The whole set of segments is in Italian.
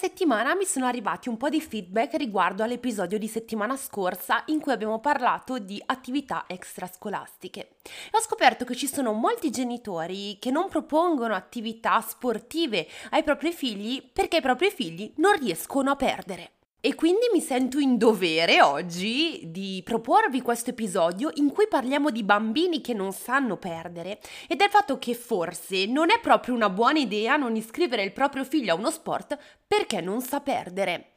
settimana mi sono arrivati un po' di feedback riguardo all'episodio di settimana scorsa in cui abbiamo parlato di attività extrascolastiche. E ho scoperto che ci sono molti genitori che non propongono attività sportive ai propri figli perché i propri figli non riescono a perdere. E quindi mi sento in dovere oggi di proporvi questo episodio in cui parliamo di bambini che non sanno perdere e del fatto che forse non è proprio una buona idea non iscrivere il proprio figlio a uno sport perché non sa perdere.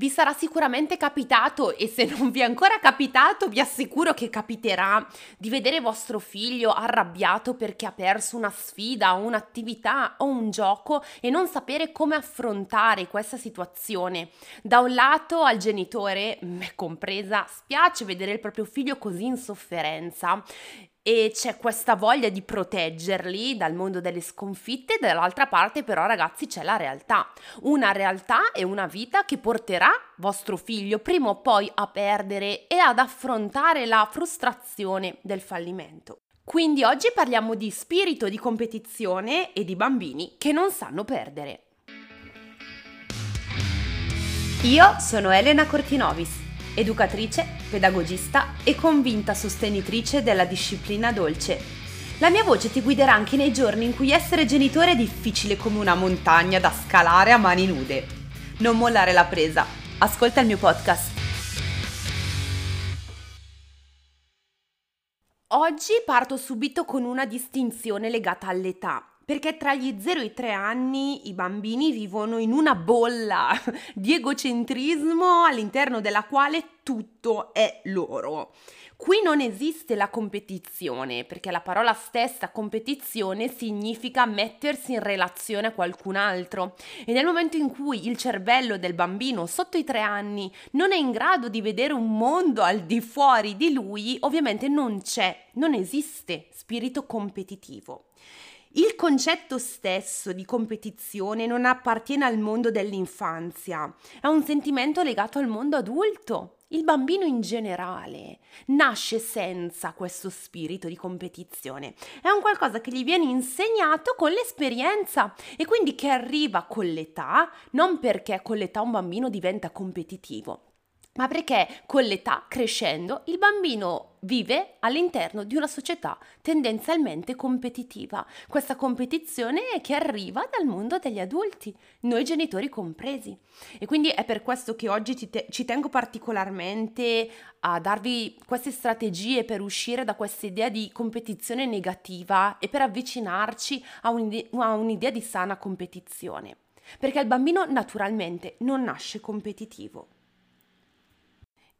Vi sarà sicuramente capitato e se non vi è ancora capitato vi assicuro che capiterà di vedere vostro figlio arrabbiato perché ha perso una sfida, un'attività o un gioco e non sapere come affrontare questa situazione. Da un lato al genitore, me compresa, spiace vedere il proprio figlio così in sofferenza e c'è questa voglia di proteggerli dal mondo delle sconfitte, dall'altra parte però ragazzi c'è la realtà, una realtà e una vita che porterà vostro figlio prima o poi a perdere e ad affrontare la frustrazione del fallimento. Quindi oggi parliamo di spirito di competizione e di bambini che non sanno perdere. Io sono Elena Cortinovis educatrice, pedagogista e convinta sostenitrice della disciplina dolce. La mia voce ti guiderà anche nei giorni in cui essere genitore è difficile come una montagna da scalare a mani nude. Non mollare la presa. Ascolta il mio podcast. Oggi parto subito con una distinzione legata all'età perché tra gli 0 e i 3 anni i bambini vivono in una bolla di egocentrismo all'interno della quale tutto è loro. Qui non esiste la competizione, perché la parola stessa competizione significa mettersi in relazione a qualcun altro e nel momento in cui il cervello del bambino sotto i tre anni non è in grado di vedere un mondo al di fuori di lui, ovviamente non c'è, non esiste spirito competitivo. Il concetto stesso di competizione non appartiene al mondo dell'infanzia, è un sentimento legato al mondo adulto. Il bambino in generale nasce senza questo spirito di competizione, è un qualcosa che gli viene insegnato con l'esperienza e quindi che arriva con l'età, non perché con l'età un bambino diventa competitivo, ma perché con l'età, crescendo, il bambino vive all'interno di una società tendenzialmente competitiva. Questa competizione che arriva dal mondo degli adulti, noi genitori compresi. E quindi è per questo che oggi te- ci tengo particolarmente a darvi queste strategie per uscire da questa idea di competizione negativa e per avvicinarci a, un'ide- a un'idea di sana competizione. Perché il bambino naturalmente non nasce competitivo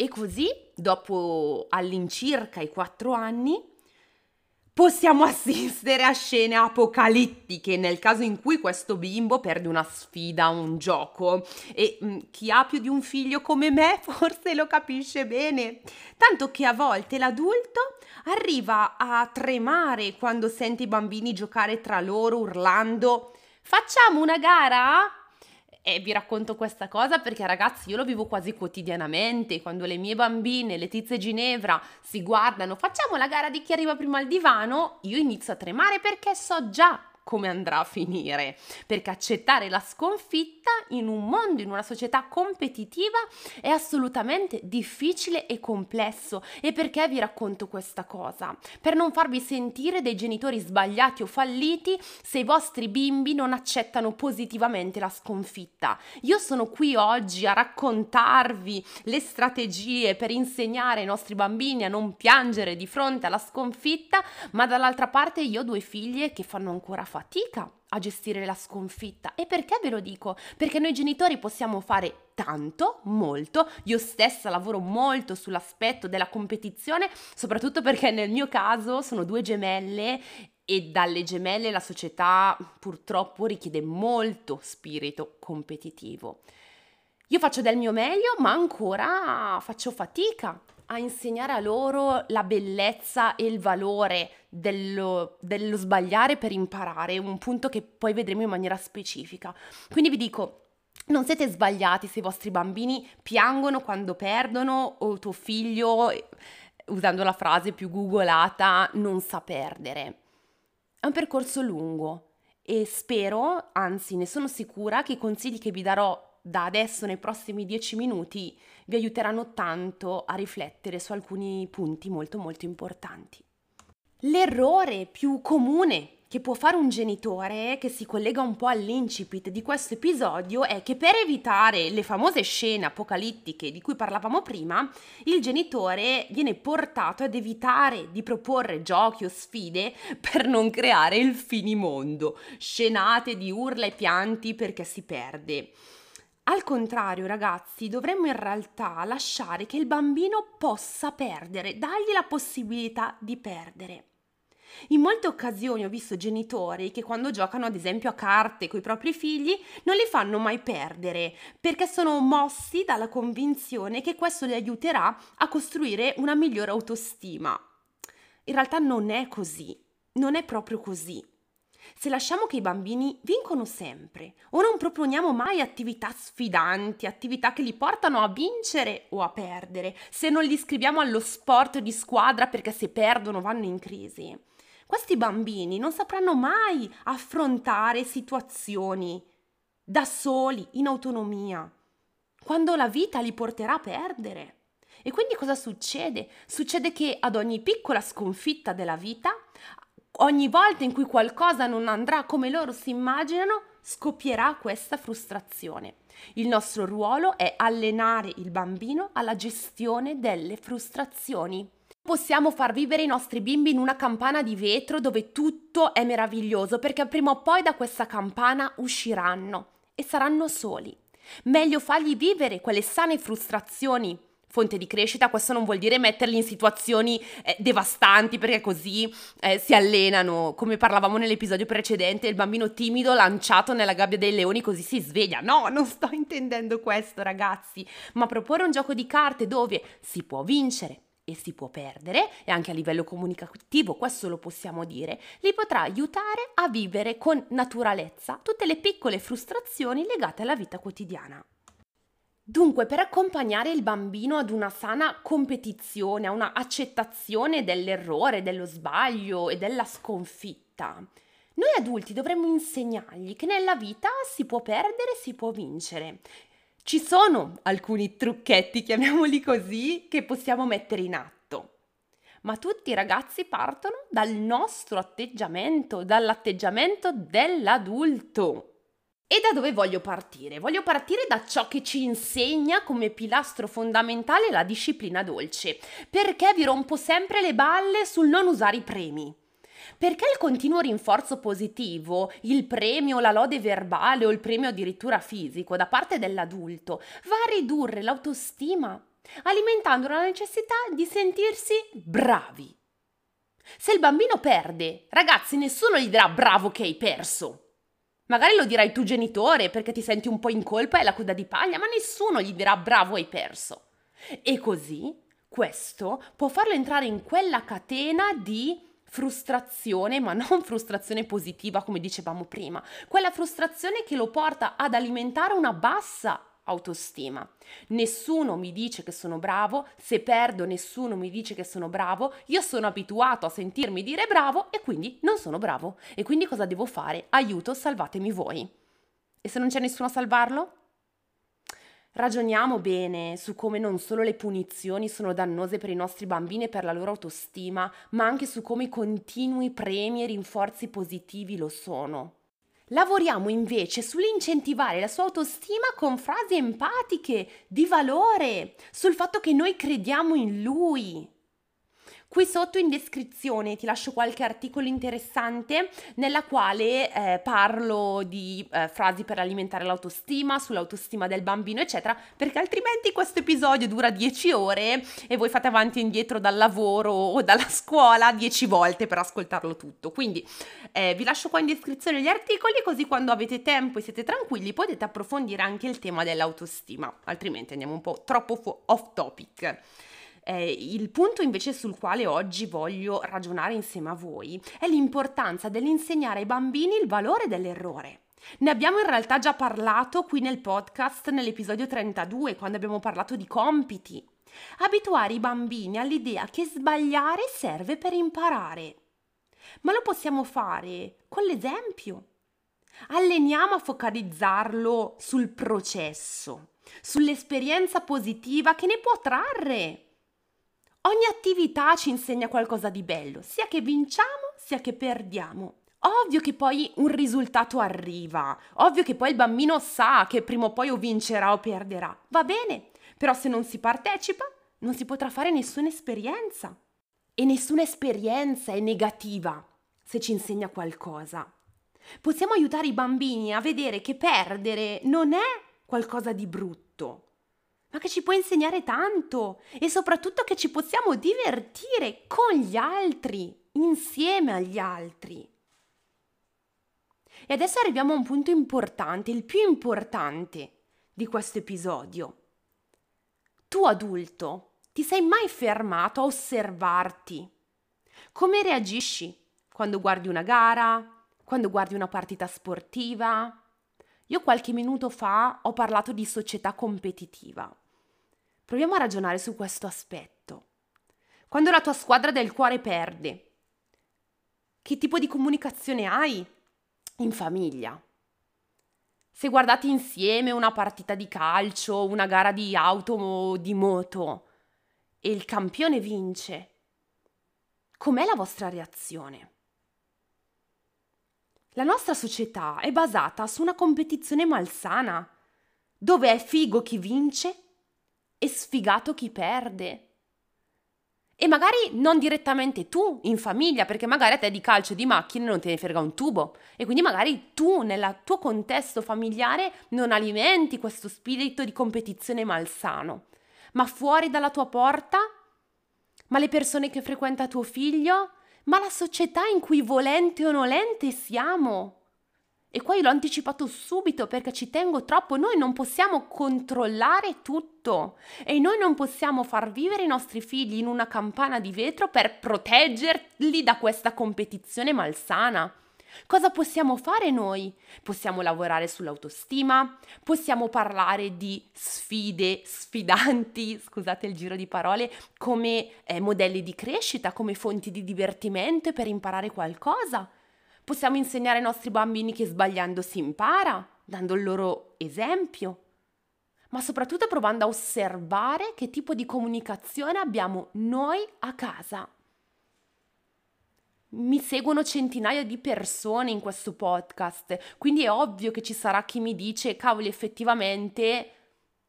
e così, dopo all'incirca i quattro anni, possiamo assistere a scene apocalittiche nel caso in cui questo bimbo perde una sfida, un gioco e mh, mm, chi ha più di un figlio come me forse lo capisce bene, tanto che a volte l'adulto arriva a tremare quando sente i bambini giocare tra loro urlando facciamo una gara? E vi racconto questa cosa perché ragazzi io lo vivo quasi quotidianamente, quando le mie bambine, Letizia e Ginevra, si guardano, facciamo la gara di chi arriva prima al divano, io inizio a tremare perché so già come andrà a finire, perché accettare la sconfitta in un mondo, in una società competitiva è assolutamente difficile e complesso. E perché vi racconto questa cosa? Per non farvi sentire dei genitori sbagliati o falliti se i vostri bimbi non accettano positivamente la sconfitta. Io sono qui oggi a raccontarvi le strategie per insegnare ai nostri bambini a non piangere di fronte alla sconfitta, ma dall'altra parte io ho due figlie che fanno ancora fatica fatica a gestire la sconfitta. E perché ve lo dico? Perché noi genitori possiamo fare tanto, molto. Io stessa lavoro molto sull'aspetto della competizione, soprattutto perché nel mio caso sono due gemelle e dalle gemelle la società purtroppo richiede molto spirito competitivo. Io faccio del mio meglio, ma ancora faccio fatica a insegnare a loro la bellezza e il valore dello, dello sbagliare per imparare, un punto che poi vedremo in maniera specifica. Quindi vi dico, non siete sbagliati se i vostri bambini piangono quando perdono o tuo figlio, usando la frase più googolata, non sa perdere. È un percorso lungo e spero, anzi ne sono sicura, che i consigli che vi darò da adesso nei prossimi dieci minuti vi aiuteranno tanto a riflettere su alcuni punti molto molto importanti. L'errore più comune che può fare un genitore, che si collega un po' all'incipit di questo episodio, è che per evitare le famose scene apocalittiche di cui parlavamo prima, il genitore viene portato ad evitare di proporre giochi o sfide per non creare il finimondo, scenate di urla e pianti perché si perde. Al contrario, ragazzi, dovremmo in realtà lasciare che il bambino possa perdere, dargli la possibilità di perdere. In molte occasioni ho visto genitori che quando giocano ad esempio a carte con i propri figli non li fanno mai perdere perché sono mossi dalla convinzione che questo li aiuterà a costruire una migliore autostima. In realtà non è così, non è proprio così. Se lasciamo che i bambini vincono sempre o non proponiamo mai attività sfidanti, attività che li portano a vincere o a perdere, se non li iscriviamo allo sport di squadra perché se perdono vanno in crisi, questi bambini non sapranno mai affrontare situazioni da soli, in autonomia, quando la vita li porterà a perdere. E quindi cosa succede? Succede che ad ogni piccola sconfitta della vita, ogni volta in cui qualcosa non andrà come loro si immaginano, scoppierà questa frustrazione. Il nostro ruolo è allenare il bambino alla gestione delle frustrazioni possiamo far vivere i nostri bimbi in una campana di vetro dove tutto è meraviglioso perché prima o poi da questa campana usciranno e saranno soli. Meglio fargli vivere quelle sane frustrazioni fonte di crescita, questo non vuol dire metterli in situazioni eh, devastanti perché così eh, si allenano, come parlavamo nell'episodio precedente, il bambino timido lanciato nella gabbia dei leoni così si sveglia. No, non sto intendendo questo ragazzi, ma proporre un gioco di carte dove si può vincere, e si può perdere, e anche a livello comunicativo questo lo possiamo dire, li potrà aiutare a vivere con naturalezza tutte le piccole frustrazioni legate alla vita quotidiana. Dunque, per accompagnare il bambino ad una sana competizione, a una accettazione dell'errore, dello sbaglio e della sconfitta, noi adulti dovremmo insegnargli che nella vita si può perdere, si può vincere, ci sono alcuni trucchetti, chiamiamoli così, che possiamo mettere in atto. Ma tutti i ragazzi partono dal nostro atteggiamento, dall'atteggiamento dell'adulto. E da dove voglio partire? Voglio partire da ciò che ci insegna come pilastro fondamentale la disciplina dolce, perché vi rompo sempre le balle sul non usare i premi. Perché il continuo rinforzo positivo, il premio, la lode verbale o il premio addirittura fisico da parte dell'adulto va a ridurre l'autostima, alimentando la necessità di sentirsi bravi. Se il bambino perde, ragazzi, nessuno gli dirà bravo che hai perso. Magari lo dirai tu genitore perché ti senti un po' in colpa e la coda di paglia, ma nessuno gli dirà bravo hai perso. E così questo può farlo entrare in quella catena di frustrazione, ma non frustrazione positiva come dicevamo prima, quella frustrazione che lo porta ad alimentare una bassa autostima. Nessuno mi dice che sono bravo, se perdo nessuno mi dice che sono bravo, io sono abituato a sentirmi dire bravo e quindi non sono bravo. E quindi cosa devo fare? Aiuto, salvatemi voi. E se non c'è nessuno a salvarlo? Ragioniamo bene su come non solo le punizioni sono dannose per i nostri bambini e per la loro autostima, ma anche su come i continui premi e rinforzi positivi lo sono. Lavoriamo invece sull'incentivare la sua autostima con frasi empatiche, di valore, sul fatto che noi crediamo in lui. Qui sotto in descrizione ti lascio qualche articolo interessante nella quale eh, parlo di eh, frasi per alimentare l'autostima, sull'autostima del bambino, eccetera, perché altrimenti questo episodio dura 10 ore e voi fate avanti e indietro dal lavoro o dalla scuola 10 volte per ascoltarlo tutto. Quindi eh, vi lascio qua in descrizione gli articoli così quando avete tempo e siete tranquilli potete approfondire anche il tema dell'autostima, altrimenti andiamo un po' troppo off topic. Eh, il punto invece sul quale oggi voglio ragionare insieme a voi è l'importanza dell'insegnare ai bambini il valore dell'errore. Ne abbiamo in realtà già parlato qui nel podcast nell'episodio 32 quando abbiamo parlato di compiti. Abituare i bambini all'idea che sbagliare serve per imparare. Ma lo possiamo fare con l'esempio. Alleniamo a focalizzarlo sul processo, sull'esperienza positiva che ne può trarre. Ogni attività ci insegna qualcosa di bello, sia che vinciamo sia che perdiamo. Ovvio che poi un risultato arriva, ovvio che poi il bambino sa che prima o poi o vincerà o perderà. Va bene, però se non si partecipa non si potrà fare nessuna esperienza. E nessuna esperienza è negativa se ci insegna qualcosa. Possiamo aiutare i bambini a vedere che perdere non è qualcosa di brutto, ma che ci può insegnare tanto e soprattutto che ci possiamo divertire con gli altri, insieme agli altri. E adesso arriviamo a un punto importante, il più importante di questo episodio. Tu adulto, ti sei mai fermato a osservarti? Come reagisci quando guardi una gara, quando guardi una partita sportiva. Io qualche minuto fa ho parlato di società competitiva. Proviamo a ragionare su questo aspetto. Quando la tua squadra del cuore perde, che tipo di comunicazione hai in famiglia? Se guardate insieme una partita di calcio, una gara di auto o di moto e il campione vince, com'è la vostra reazione? La nostra società è basata su una competizione malsana, dove è figo chi vince e sfigato chi perde. E magari non direttamente tu in famiglia, perché magari a te di calcio e di macchine non te ne frega un tubo. E quindi magari tu nel tuo contesto familiare non alimenti questo spirito di competizione malsano. Ma fuori dalla tua porta? Ma le persone che frequenta tuo figlio? Ma la società in cui volente o nolente siamo. E qua io l'ho anticipato subito perché ci tengo troppo, noi non possiamo controllare tutto e noi non possiamo far vivere i nostri figli in una campana di vetro per proteggerli da questa competizione malsana. Cosa possiamo fare noi? Possiamo lavorare sull'autostima, possiamo parlare di sfide, sfidanti, scusate il giro di parole, come eh, modelli di crescita, come fonti di divertimento per imparare qualcosa. Possiamo insegnare ai nostri bambini che sbagliando si impara, dando il loro esempio, ma soprattutto provando a osservare che tipo di comunicazione abbiamo noi a casa mi seguono centinaia di persone in questo podcast, quindi è ovvio che ci sarà chi mi dice, cavoli, effettivamente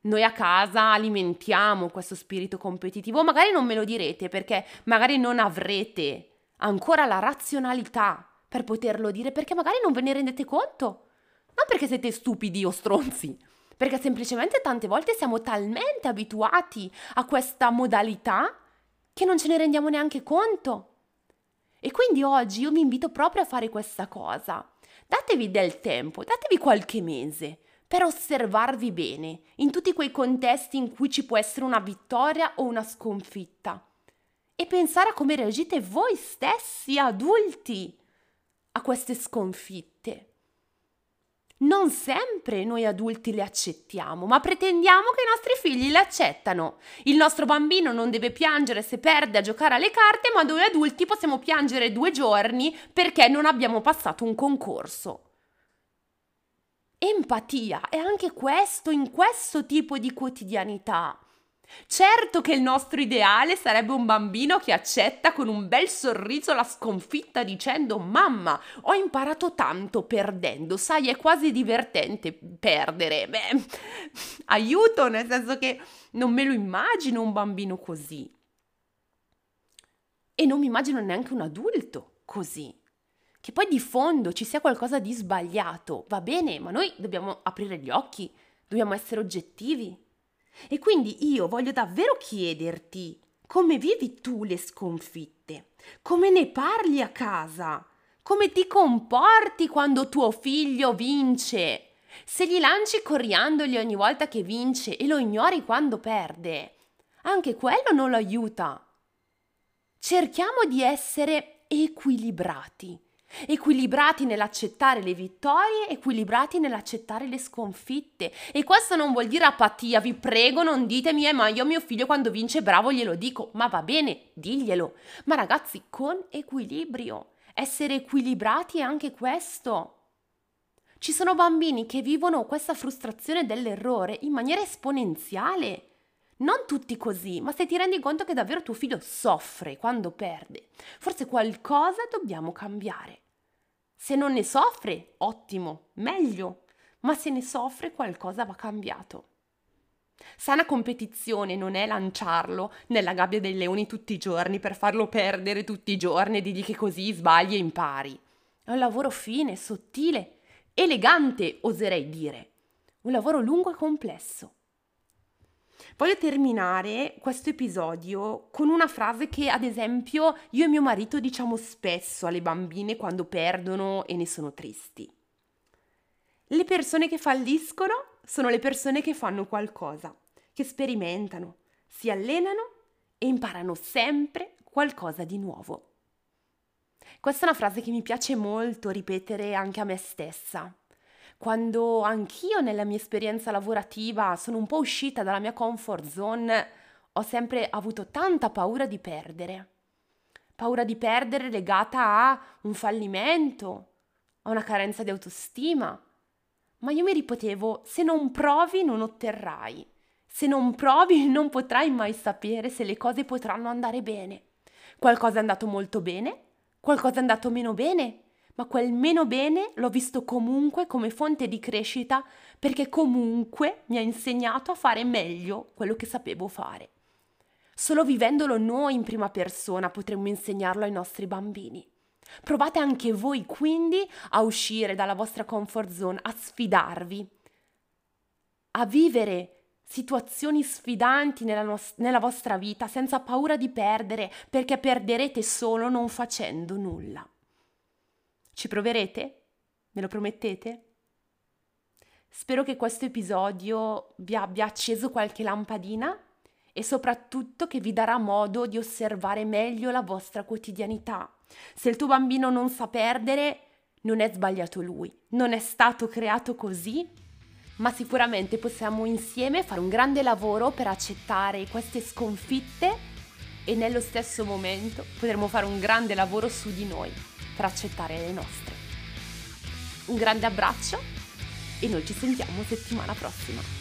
noi a casa alimentiamo questo spirito competitivo. Magari non me lo direte perché magari non avrete ancora la razionalità per poterlo dire, perché magari non ve ne rendete conto. Non perché siete stupidi o stronzi, perché semplicemente tante volte siamo talmente abituati a questa modalità che non ce ne rendiamo neanche conto. E quindi oggi io vi invito proprio a fare questa cosa. Datevi del tempo, datevi qualche mese per osservarvi bene in tutti quei contesti in cui ci può essere una vittoria o una sconfitta e pensare a come reagite voi stessi adulti a queste sconfitte. Non sempre noi adulti le accettiamo, ma pretendiamo che i nostri figli le accettano. Il nostro bambino non deve piangere se perde a giocare alle carte, ma noi adulti possiamo piangere due giorni perché non abbiamo passato un concorso. Empatia è anche questo in questo tipo di quotidianità. Certo che il nostro ideale sarebbe un bambino che accetta con un bel sorriso la sconfitta dicendo mamma, ho imparato tanto perdendo, sai, è quasi divertente perdere. Beh, aiuto, nel senso che non me lo immagino un bambino così. E non mi immagino neanche un adulto così. Che poi di fondo ci sia qualcosa di sbagliato, va bene, ma noi dobbiamo aprire gli occhi, dobbiamo essere oggettivi. E quindi io voglio davvero chiederti come vivi tu le sconfitte, come ne parli a casa, come ti comporti quando tuo figlio vince. Se gli lanci coriandoli ogni volta che vince e lo ignori quando perde, anche quello non lo aiuta. Cerchiamo di essere equilibrati equilibrati nell'accettare le vittorie, equilibrati nell'accettare le sconfitte. E questo non vuol dire apatia, vi prego, non ditemi, eh, ma io mio figlio quando vince bravo glielo dico, ma va bene, diglielo. Ma ragazzi, con equilibrio. Essere equilibrati è anche questo. Ci sono bambini che vivono questa frustrazione dell'errore in maniera esponenziale. Non tutti così, ma se ti rendi conto che davvero tuo figlio soffre quando perde, forse qualcosa dobbiamo cambiare. Se non ne soffre, ottimo, meglio, ma se ne soffre qualcosa va cambiato. Sana competizione non è lanciarlo nella gabbia dei leoni tutti i giorni per farlo perdere tutti i giorni e dirgli che così sbagli e impari. È un lavoro fine, sottile, elegante, oserei dire. Un lavoro lungo e complesso. Voglio terminare questo episodio con una frase che, ad esempio, io e mio marito diciamo spesso alle bambine quando perdono e ne sono tristi. Le persone che falliscono sono le persone che fanno qualcosa, che sperimentano, si allenano e imparano sempre qualcosa di nuovo. Questa è una frase che mi piace molto ripetere anche a me stessa. Quando anch'io nella mia esperienza lavorativa sono un po' uscita dalla mia comfort zone, ho sempre avuto tanta paura di perdere. Paura di perdere legata a un fallimento, a una carenza di autostima, ma io mi ripetevo, se non provi non otterrai, se non provi non potrai mai sapere se le cose potranno andare bene. Qualcosa è andato molto bene, qualcosa è andato meno bene, ma quel meno bene l'ho visto comunque come fonte di crescita perché comunque mi ha insegnato a fare meglio quello che sapevo fare. Solo vivendolo noi in prima persona potremmo insegnarlo ai nostri bambini. Provate anche voi quindi a uscire dalla vostra comfort zone, a sfidarvi, a vivere situazioni sfidanti nella, nos- nella, vostra vita senza paura di perdere, perché perderete solo non facendo nulla. Ci proverete? Me lo promettete? Spero che questo episodio vi abbia acceso qualche lampadina e soprattutto che vi darà modo di osservare meglio la vostra quotidianità se il tuo bambino non sa perdere, non è sbagliato lui, non è stato creato così, ma sicuramente possiamo insieme fare un grande lavoro per accettare queste sconfitte e nello stesso momento potremo fare un grande lavoro su di noi per accettare le nostre. Un grande abbraccio e noi ci sentiamo settimana prossima.